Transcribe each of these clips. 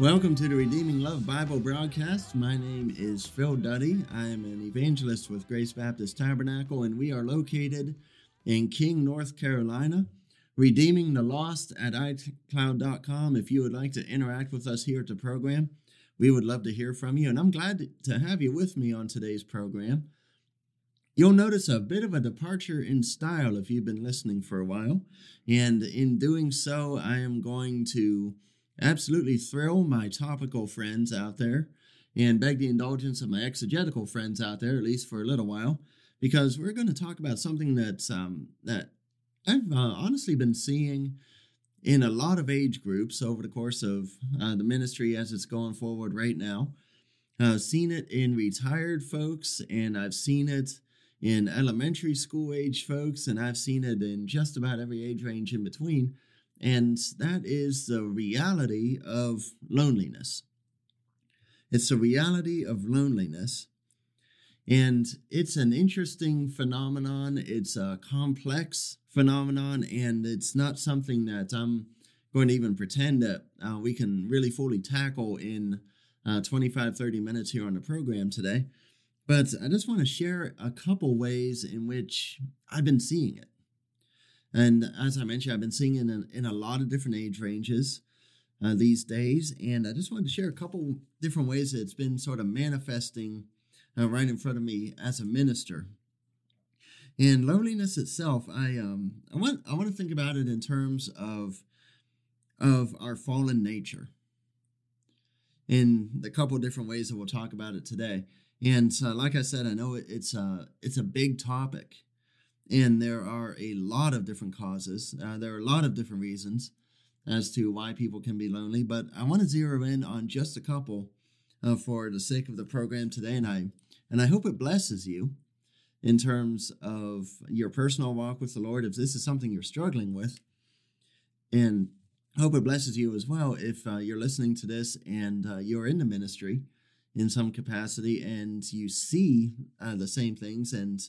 Welcome to the Redeeming Love Bible broadcast. My name is Phil Duddy. I am an evangelist with Grace Baptist Tabernacle, and we are located in King, North Carolina. Redeeming the Lost at iCloud.com. If you would like to interact with us here at the program, we would love to hear from you. And I'm glad to have you with me on today's program. You'll notice a bit of a departure in style if you've been listening for a while. And in doing so, I am going to absolutely thrill my topical friends out there and beg the indulgence of my exegetical friends out there, at least for a little while, because we're going to talk about something that's um, that I've uh, honestly been seeing in a lot of age groups over the course of uh, the ministry as it's going forward right now. I've seen it in retired folks, and I've seen it in elementary school age folks, and I've seen it in just about every age range in between. And that is the reality of loneliness. It's the reality of loneliness. And it's an interesting phenomenon. It's a complex phenomenon, and it's not something that I'm going to even pretend that uh, we can really fully tackle in uh, 25, 30 minutes here on the program today. But I just want to share a couple ways in which I've been seeing it. And as I mentioned, I've been seeing in, in a lot of different age ranges uh, these days. And I just wanted to share a couple different ways that it's been sort of manifesting uh, right in front of me as a minister. And loneliness itself, I um, I want I want to think about it in terms of of our fallen nature. In the couple different ways that we'll talk about it today. And uh, like I said, I know it's a it's a big topic and there are a lot of different causes. Uh, there are a lot of different reasons as to why people can be lonely, but I want to zero in on just a couple uh, for the sake of the program today, and I and I hope it blesses you in terms of your personal walk with the Lord. If this is something you're struggling with, and hope it blesses you as well if uh, you're listening to this and uh, you're in the ministry in some capacity and you see uh, the same things and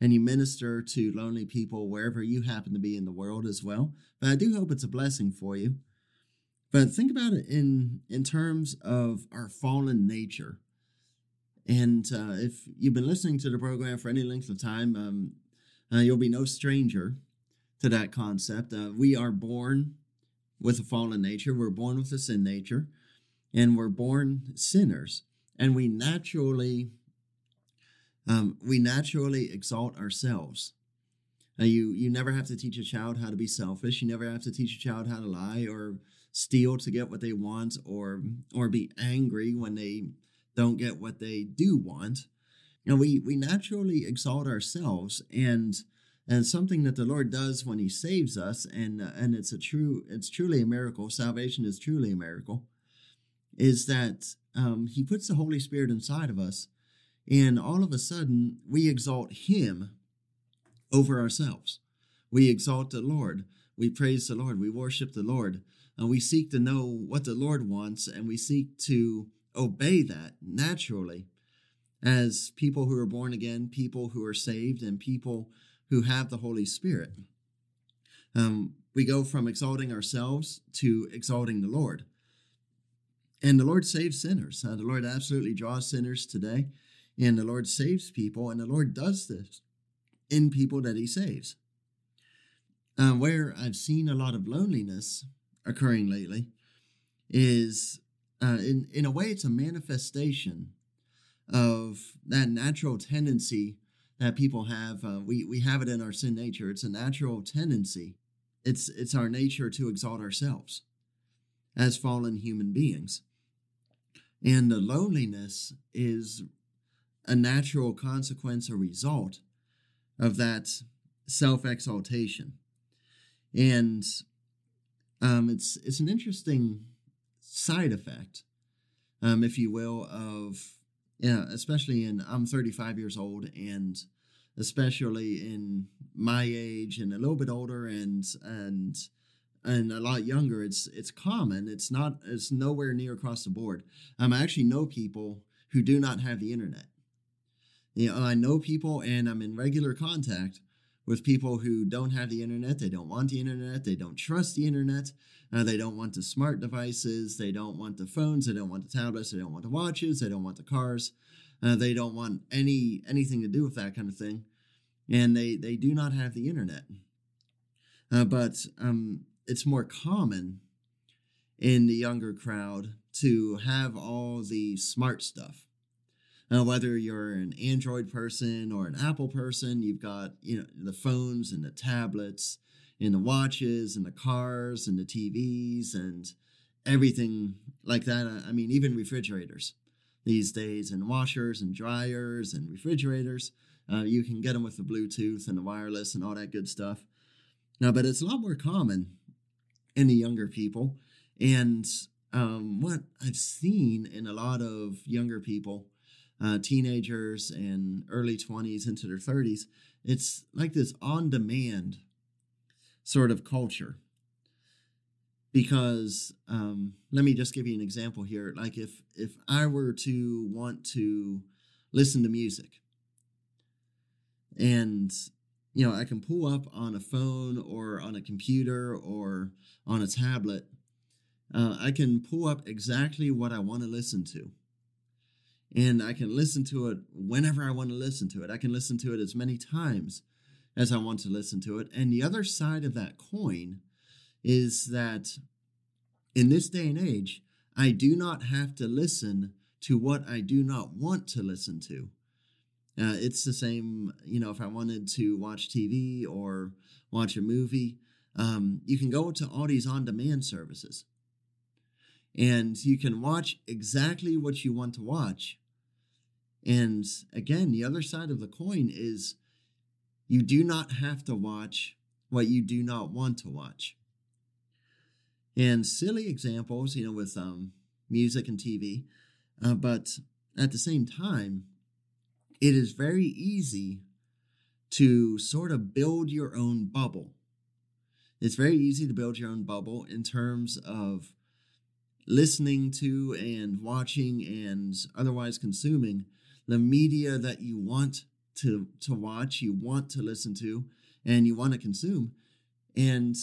and you minister to lonely people wherever you happen to be in the world as well. But I do hope it's a blessing for you. But think about it in in terms of our fallen nature. And uh, if you've been listening to the program for any length of time, um, uh, you'll be no stranger to that concept. Uh, we are born with a fallen nature. We're born with a sin nature, and we're born sinners. And we naturally um, we naturally exalt ourselves. You you never have to teach a child how to be selfish. You never have to teach a child how to lie or steal to get what they want, or or be angry when they don't get what they do want. You know, we we naturally exalt ourselves, and and something that the Lord does when He saves us, and and it's a true it's truly a miracle. Salvation is truly a miracle. Is that um, He puts the Holy Spirit inside of us and all of a sudden, we exalt Him over ourselves. We exalt the Lord. We praise the Lord. We worship the Lord. And we seek to know what the Lord wants and we seek to obey that naturally as people who are born again, people who are saved, and people who have the Holy Spirit. Um, we go from exalting ourselves to exalting the Lord. And the Lord saves sinners. Uh, the Lord absolutely draws sinners today. And the Lord saves people, and the Lord does this in people that He saves. Uh, where I've seen a lot of loneliness occurring lately is, uh, in in a way, it's a manifestation of that natural tendency that people have. Uh, we we have it in our sin nature. It's a natural tendency. It's it's our nature to exalt ourselves as fallen human beings, and the loneliness is a natural consequence or result of that self exaltation. And um, it's it's an interesting side effect, um, if you will, of yeah, especially in I'm 35 years old, and especially in my age and a little bit older, and and and a lot younger, it's it's common. It's not it's nowhere near across the board. Um, I actually know people who do not have the internet. You know, I know people and I'm in regular contact with people who don't have the internet. They don't want the internet. They don't trust the internet. Uh, they don't want the smart devices. They don't want the phones. They don't want the tablets. They don't want the watches. They don't want the cars. Uh, they don't want any anything to do with that kind of thing, and they they do not have the internet. Uh, but um, it's more common in the younger crowd to have all the smart stuff. Uh, whether you're an Android person or an Apple person, you've got you know the phones and the tablets and the watches and the cars and the TVs and everything like that. I mean, even refrigerators these days, and washers and dryers and refrigerators. Uh, you can get them with the Bluetooth and the wireless and all that good stuff. Now, but it's a lot more common in the younger people. And um, what I've seen in a lot of younger people, uh, teenagers and early 20s into their 30s, it's like this on demand sort of culture. Because um, let me just give you an example here. Like if if I were to want to listen to music, and you know I can pull up on a phone or on a computer or on a tablet, uh, I can pull up exactly what I want to listen to and I can listen to it whenever I want to listen to it. I can listen to it as many times as I want to listen to it. And the other side of that coin is that in this day and age, I do not have to listen to what I do not want to listen to. Uh, it's the same, you know, if I wanted to watch TV or watch a movie, um, you can go to all these on demand services and you can watch exactly what you want to watch. And again, the other side of the coin is you do not have to watch what you do not want to watch. And silly examples, you know, with um, music and TV, uh, but at the same time, it is very easy to sort of build your own bubble. It's very easy to build your own bubble in terms of listening to and watching and otherwise consuming the media that you want to to watch, you want to listen to, and you want to consume. And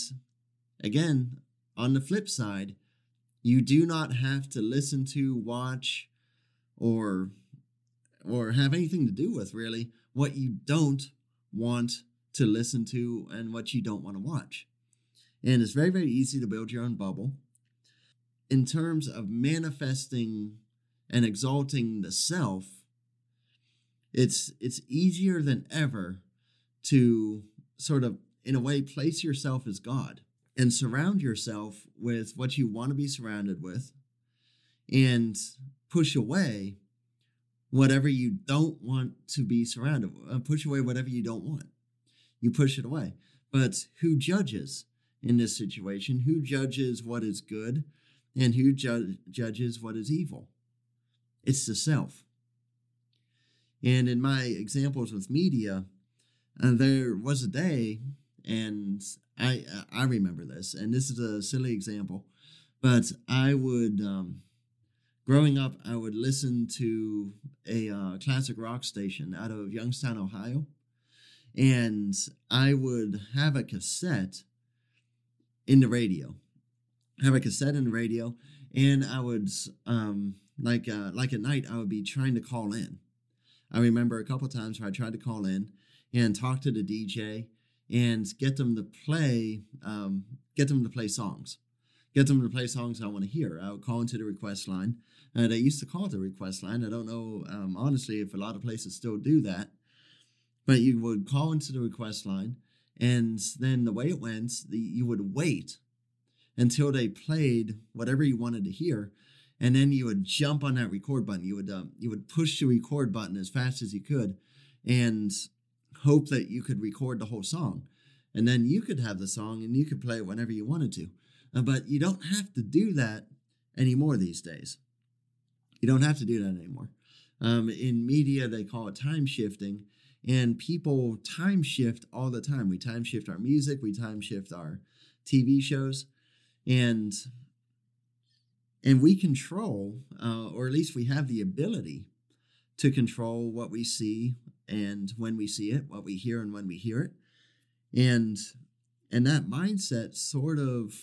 again, on the flip side, you do not have to listen to, watch, or or have anything to do with really what you don't want to listen to and what you don't want to watch. And it's very, very easy to build your own bubble. In terms of manifesting and exalting the self, it's it's easier than ever to sort of in a way place yourself as God and surround yourself with what you want to be surrounded with and push away whatever you don't want to be surrounded with. Uh, push away whatever you don't want. You push it away. But who judges in this situation? Who judges what is good and who ju- judges what is evil? It's the self. And in my examples with media, uh, there was a day, and I I remember this, and this is a silly example, but I would, um, growing up, I would listen to a uh, classic rock station out of Youngstown, Ohio, and I would have a cassette in the radio, have a cassette in the radio, and I would um, like uh, like at night I would be trying to call in I remember a couple times where I tried to call in and talk to the DJ and get them to play, um, get them to play songs, get them to play songs I want to hear. I would call into the request line. And I used to call the request line. I don't know, um, honestly, if a lot of places still do that. But you would call into the request line, and then the way it went, the, you would wait until they played whatever you wanted to hear, and then you would jump on that record button. You would um, you would push the record button as fast as you could, and hope that you could record the whole song, and then you could have the song and you could play it whenever you wanted to. Uh, but you don't have to do that anymore these days. You don't have to do that anymore. Um, in media, they call it time shifting, and people time shift all the time. We time shift our music, we time shift our TV shows, and and we control, uh, or at least we have the ability to control what we see and when we see it, what we hear and when we hear it. and and that mindset sort of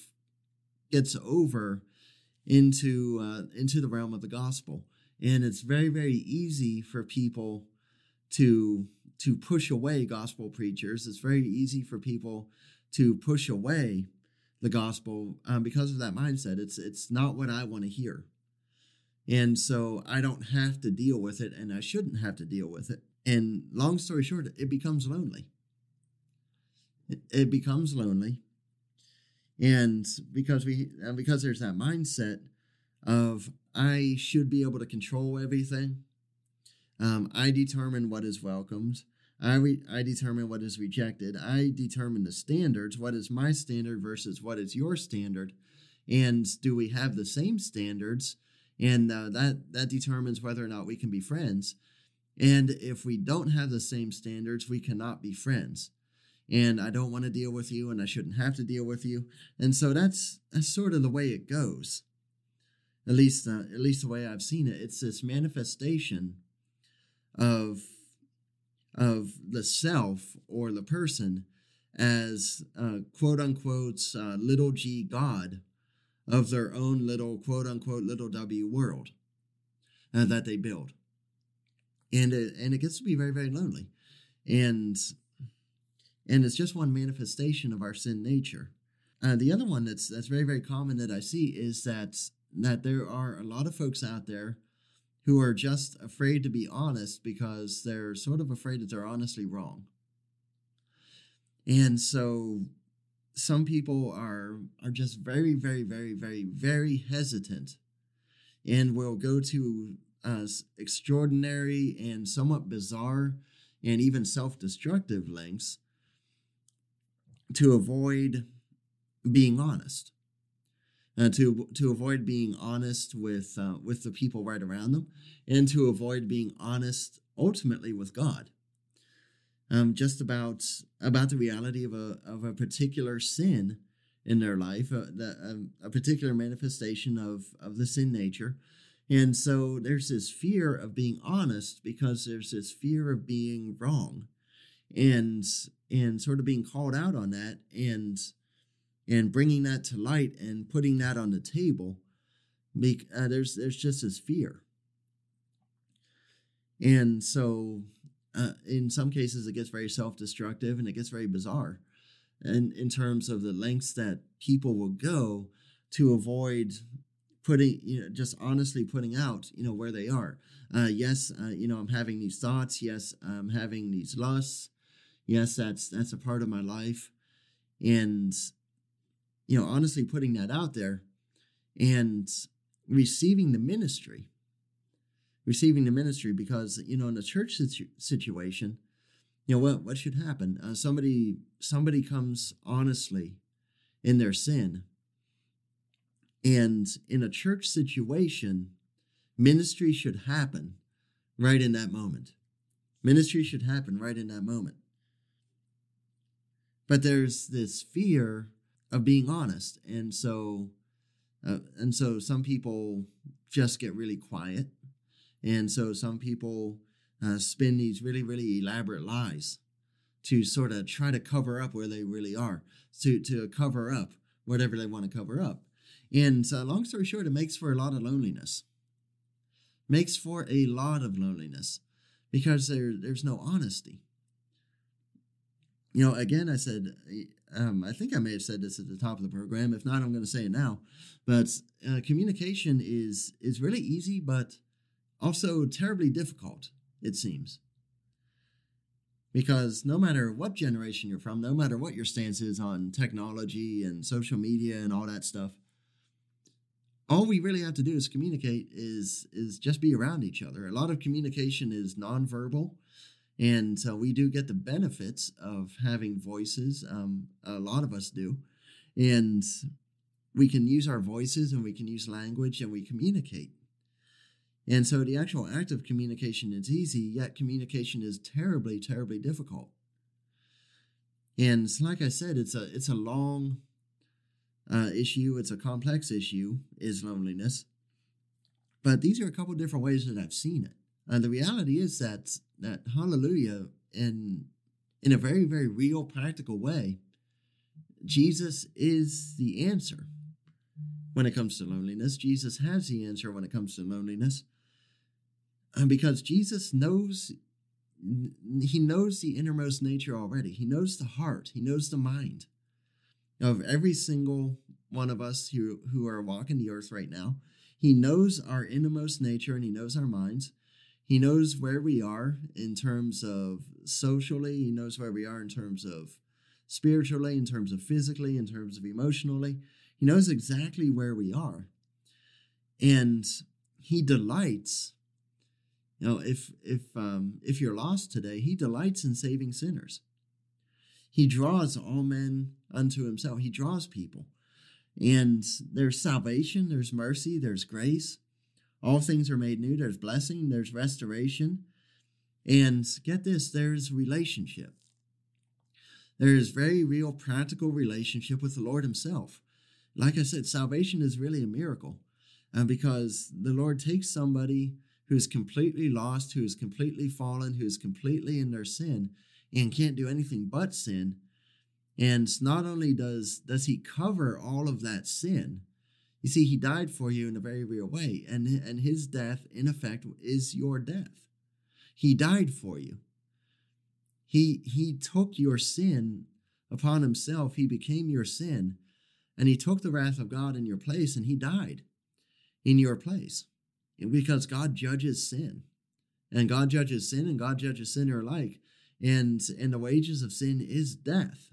gets over into uh, into the realm of the gospel and it's very very easy for people to to push away gospel preachers it's very easy for people to push away the gospel um, because of that mindset it's it's not what i want to hear and so i don't have to deal with it and i shouldn't have to deal with it and long story short it becomes lonely it, it becomes lonely and because we and because there's that mindset of I should be able to control everything. Um, I determine what is welcomed. I re- I determine what is rejected. I determine the standards. What is my standard versus what is your standard, and do we have the same standards? And uh, that that determines whether or not we can be friends. And if we don't have the same standards, we cannot be friends and I don't want to deal with you and I shouldn't have to deal with you. And so that's that's sort of the way it goes. At least uh, at least the way I've seen it. It's this manifestation of of the self or the person as uh, quote unquote uh, little g God of their own little quote unquote little w world uh, that they build. And it, and it gets to be very, very lonely. And and it's just one manifestation of our sin nature. Uh, the other one that's that's very very common that I see is that that there are a lot of folks out there who are just afraid to be honest because they're sort of afraid that they're honestly wrong. And so some people are are just very very very very very hesitant and will go to uh, extraordinary and somewhat bizarre and even self-destructive lengths to avoid being honest, uh, to to avoid being honest with uh, with the people right around them, and to avoid being honest ultimately with God. Um, just about about the reality of a of a particular sin in their life, uh, the, um, a particular manifestation of of the sin nature, and so there's this fear of being honest because there's this fear of being wrong, and and sort of being called out on that and and bringing that to light and putting that on the table make uh, there's there's just this fear. And so uh, in some cases it gets very self-destructive and it gets very bizarre and in terms of the lengths that people will go to avoid putting you know just honestly putting out you know where they are. Uh, yes uh, you know i'm having these thoughts. Yes i'm having these lusts. Yes that's that's a part of my life. And you know honestly putting that out there and receiving the ministry. Receiving the ministry because you know in a church situ- situation you know what what should happen? Uh, somebody somebody comes honestly in their sin. And in a church situation ministry should happen right in that moment. Ministry should happen right in that moment. But there's this fear of being honest. And so uh, and so some people just get really quiet. And so some people uh, spin these really really elaborate lies to sort of try to cover up where they really are to to cover up whatever they want to cover up. And uh, long story short it makes for a lot of loneliness. Makes for a lot of loneliness because there there's no honesty you know, again, I said, um, I think I may have said this at the top of the program. If not, I'm going to say it now. But uh, communication is is really easy, but also terribly difficult. It seems because no matter what generation you're from, no matter what your stance is on technology and social media and all that stuff, all we really have to do is communicate is is just be around each other. A lot of communication is nonverbal and so we do get the benefits of having voices. Um, a lot of us do. And we can use our voices and we can use language and we communicate. And so the actual act of communication is easy, yet communication is terribly, terribly difficult. And like I said, it's a it's a long uh, issue. It's a complex issue. Is loneliness, but these are a couple different ways that I've seen it. And the reality is that that hallelujah in in a very, very real, practical way, Jesus is the answer when it comes to loneliness. Jesus has the answer when it comes to loneliness. And because Jesus knows he knows the innermost nature already. He knows the heart. He knows the mind of every single one of us who, who are walking the earth right now. He knows our innermost nature and he knows our minds. He knows where we are in terms of socially, he knows where we are in terms of spiritually, in terms of physically, in terms of emotionally. He knows exactly where we are. And he delights you know, if if um, if you're lost today, he delights in saving sinners. He draws all men unto himself. He draws people. And there's salvation, there's mercy, there's grace. All things are made new. There's blessing, there's restoration. And get this, there's relationship. There is very real practical relationship with the Lord Himself. Like I said, salvation is really a miracle uh, because the Lord takes somebody who's completely lost, who is completely fallen, who is completely in their sin and can't do anything but sin. And not only does does he cover all of that sin, you see, he died for you in a very real way, and and his death, in effect, is your death. He died for you. He he took your sin upon himself. He became your sin, and he took the wrath of God in your place, and he died in your place because God judges sin. And God judges sin and God judges sinner alike. And and the wages of sin is death.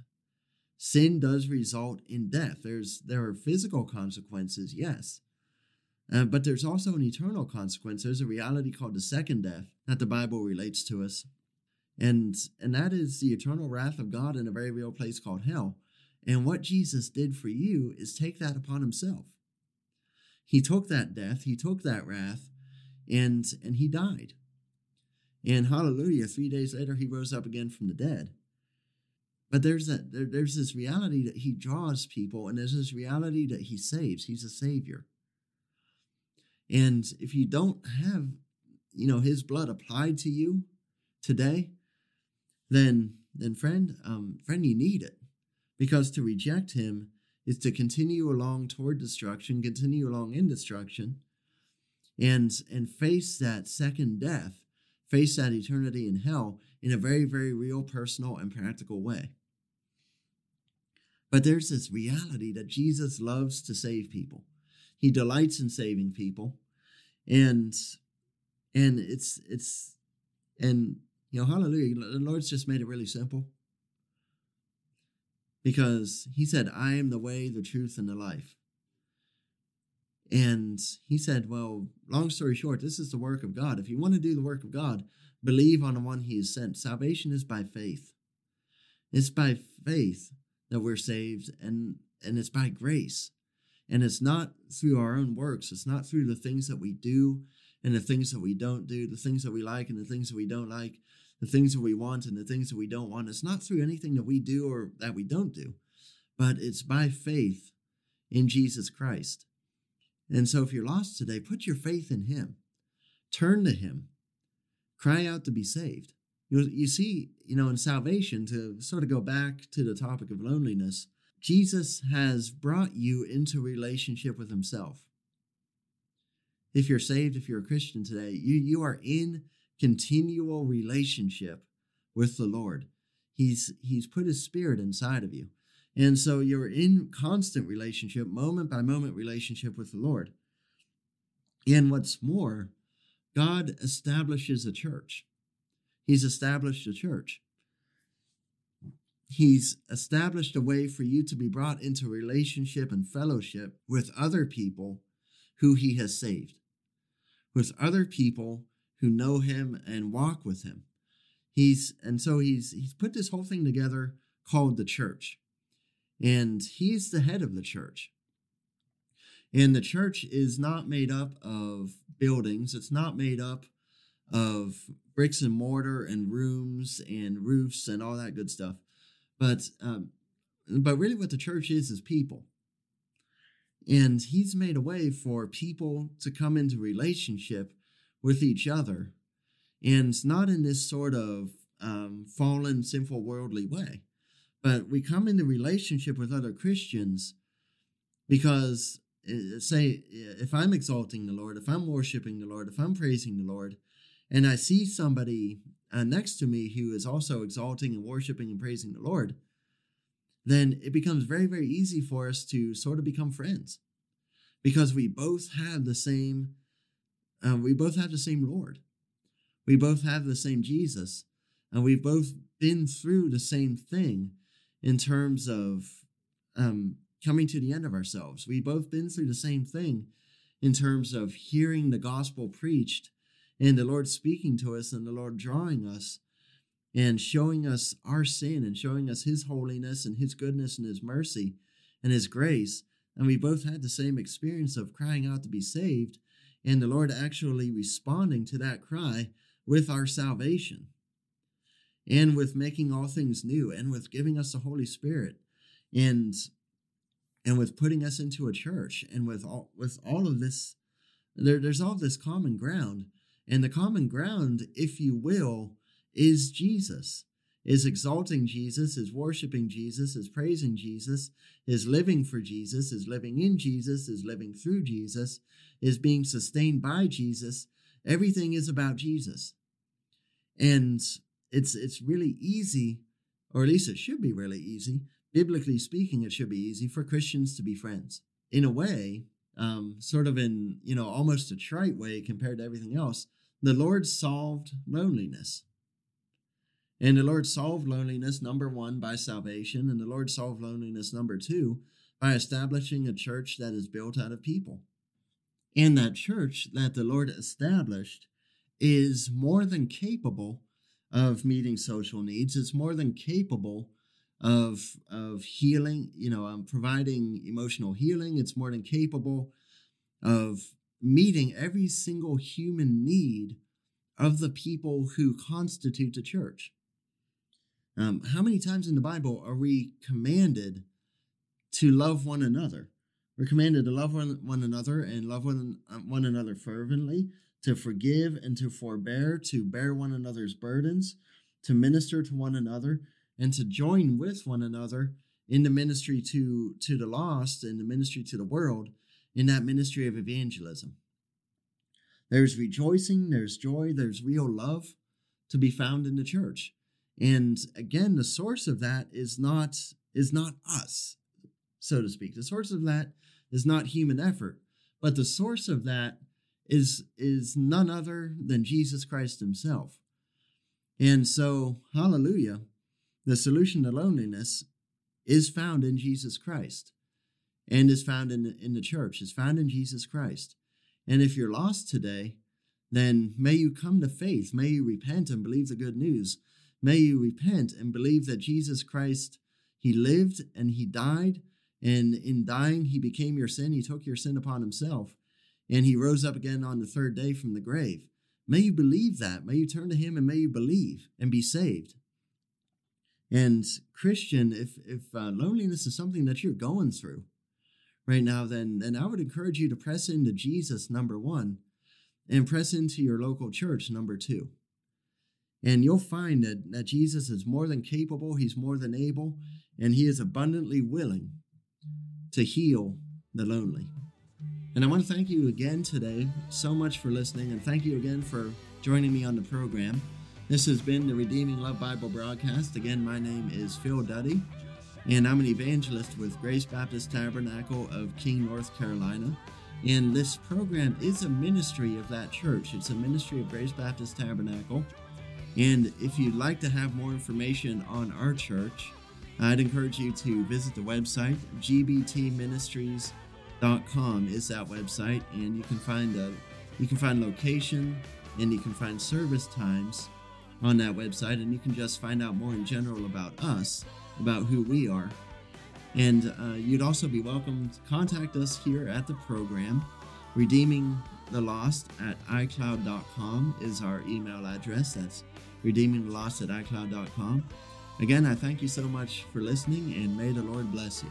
Sin does result in death. There's there are physical consequences, yes. Uh, but there's also an eternal consequence. There's a reality called the second death that the Bible relates to us. And and that is the eternal wrath of God in a very real place called hell. And what Jesus did for you is take that upon himself. He took that death, he took that wrath, and and he died. And hallelujah, three days later he rose up again from the dead. But there's that there, there's this reality that he draws people, and there's this reality that he saves. He's a savior. And if you don't have, you know, his blood applied to you today, then then friend, um, friend, you need it. Because to reject him is to continue along toward destruction, continue along in destruction, and and face that second death, face that eternity in hell in a very, very real, personal, and practical way. But there's this reality that Jesus loves to save people. He delights in saving people. And and it's it's and you know, hallelujah. The Lord's just made it really simple because he said, I am the way, the truth, and the life. And he said, Well, long story short, this is the work of God. If you want to do the work of God, believe on the one he has sent. Salvation is by faith. It's by faith that we're saved, and, and it's by grace. And it's not through our own works, it's not through the things that we do and the things that we don't do, the things that we like and the things that we don't like the things that we want and the things that we don't want. It's not through anything that we do or that we don't do, but it's by faith in Jesus Christ. And so if you're lost today, put your faith in Him, turn to Him, cry out to be saved. You, you see, you know, in salvation, to sort of go back to the topic of loneliness, Jesus has brought you into relationship with Himself. If you're saved, if you're a Christian today, you, you are in continual relationship with the Lord. He's he's put his spirit inside of you. And so you're in constant relationship, moment by moment relationship with the Lord. And what's more, God establishes a church. He's established a church. He's established a way for you to be brought into relationship and fellowship with other people who he has saved, with other people who know him and walk with him. He's and so he's he's put this whole thing together called the church. And he's the head of the church. And the church is not made up of buildings. It's not made up of bricks and mortar and rooms and roofs and all that good stuff. But um, but really, what the church is is people. And he's made a way for people to come into relationship with each other and not in this sort of um, fallen, sinful, worldly way. But we come into relationship with other Christians because, uh, say, if I'm exalting the Lord, if I'm worshiping the Lord, if I'm praising the Lord, and I see somebody uh, next to me who is also exalting and worshiping and praising the Lord, then it becomes very, very easy for us to sort of become friends because we both have the same, uh, we both have the same Lord. We both have the same Jesus, and we've both been through the same thing in terms of um, coming to the end of ourselves. We've both been through the same thing in terms of hearing the gospel preached and the Lord speaking to us and the Lord drawing us and showing us our sin and showing us His holiness and His goodness and His mercy and His grace. And we both had the same experience of crying out to be saved and the Lord actually responding to that cry with our salvation and with making all things new and with giving us the Holy Spirit and and with putting us into a church and with all with all of this there, there's all this common ground and the common ground if you will is Jesus is exalting Jesus, is worshiping Jesus, is praising Jesus, is living for Jesus, is living in Jesus, is living through Jesus, is being sustained by Jesus. Everything is about Jesus. And it's it's really easy, or at least it should be really easy. Biblically speaking, it should be easy for Christians to be friends. In a way, um, sort of in you know almost a trite way compared to everything else, the Lord solved loneliness. And the Lord solved loneliness, number one, by salvation, and the Lord solved loneliness, number two, by establishing a church that is built out of people. And that church that the Lord established is more than capable of meeting social needs. It's more than capable of of healing, you know, um, providing emotional healing. It's more than capable of meeting every single human need of the people who constitute the church. Um, how many times in the Bible are we commanded to love one another? We're commanded to love one, one another and love one, one another fervently, to forgive and to forbear, to bear one another's burdens, to minister to one another, and to join with one another in the ministry to, to the lost and the ministry to the world in that ministry of evangelism. There's rejoicing, there's joy, there's real love to be found in the church. And again, the source of that is not is not us, so to speak. The source of that is not human effort, but the source of that is is none other than Jesus Christ himself. And so, hallelujah, the solution to loneliness is found in Jesus Christ and is found in, in the church, is found in Jesus Christ. And if you're lost today, then may you come to faith. May you repent and believe the good news May you repent and believe that Jesus Christ, He lived and He died, and in dying, He became your sin. He took your sin upon Himself, and He rose up again on the third day from the grave. May you believe that. May you turn to Him and may you believe and be saved. And Christian, if if uh, loneliness is something that you're going through right now, then then I would encourage you to press into Jesus number one, and press into your local church number two. And you'll find that, that Jesus is more than capable, he's more than able, and he is abundantly willing to heal the lonely. And I want to thank you again today so much for listening, and thank you again for joining me on the program. This has been the Redeeming Love Bible broadcast. Again, my name is Phil Duddy, and I'm an evangelist with Grace Baptist Tabernacle of King, North Carolina. And this program is a ministry of that church. It's a ministry of Grace Baptist Tabernacle. And if you'd like to have more information on our church, I'd encourage you to visit the website. gbtministries.com is that website, and you can find a you can find location and you can find service times on that website, and you can just find out more in general about us, about who we are. And uh, you'd also be welcome to contact us here at the program. Redeeming the Lost at iCloud.com is our email address. That's redeeming the lost at iCloud.com. Again, I thank you so much for listening, and may the Lord bless you.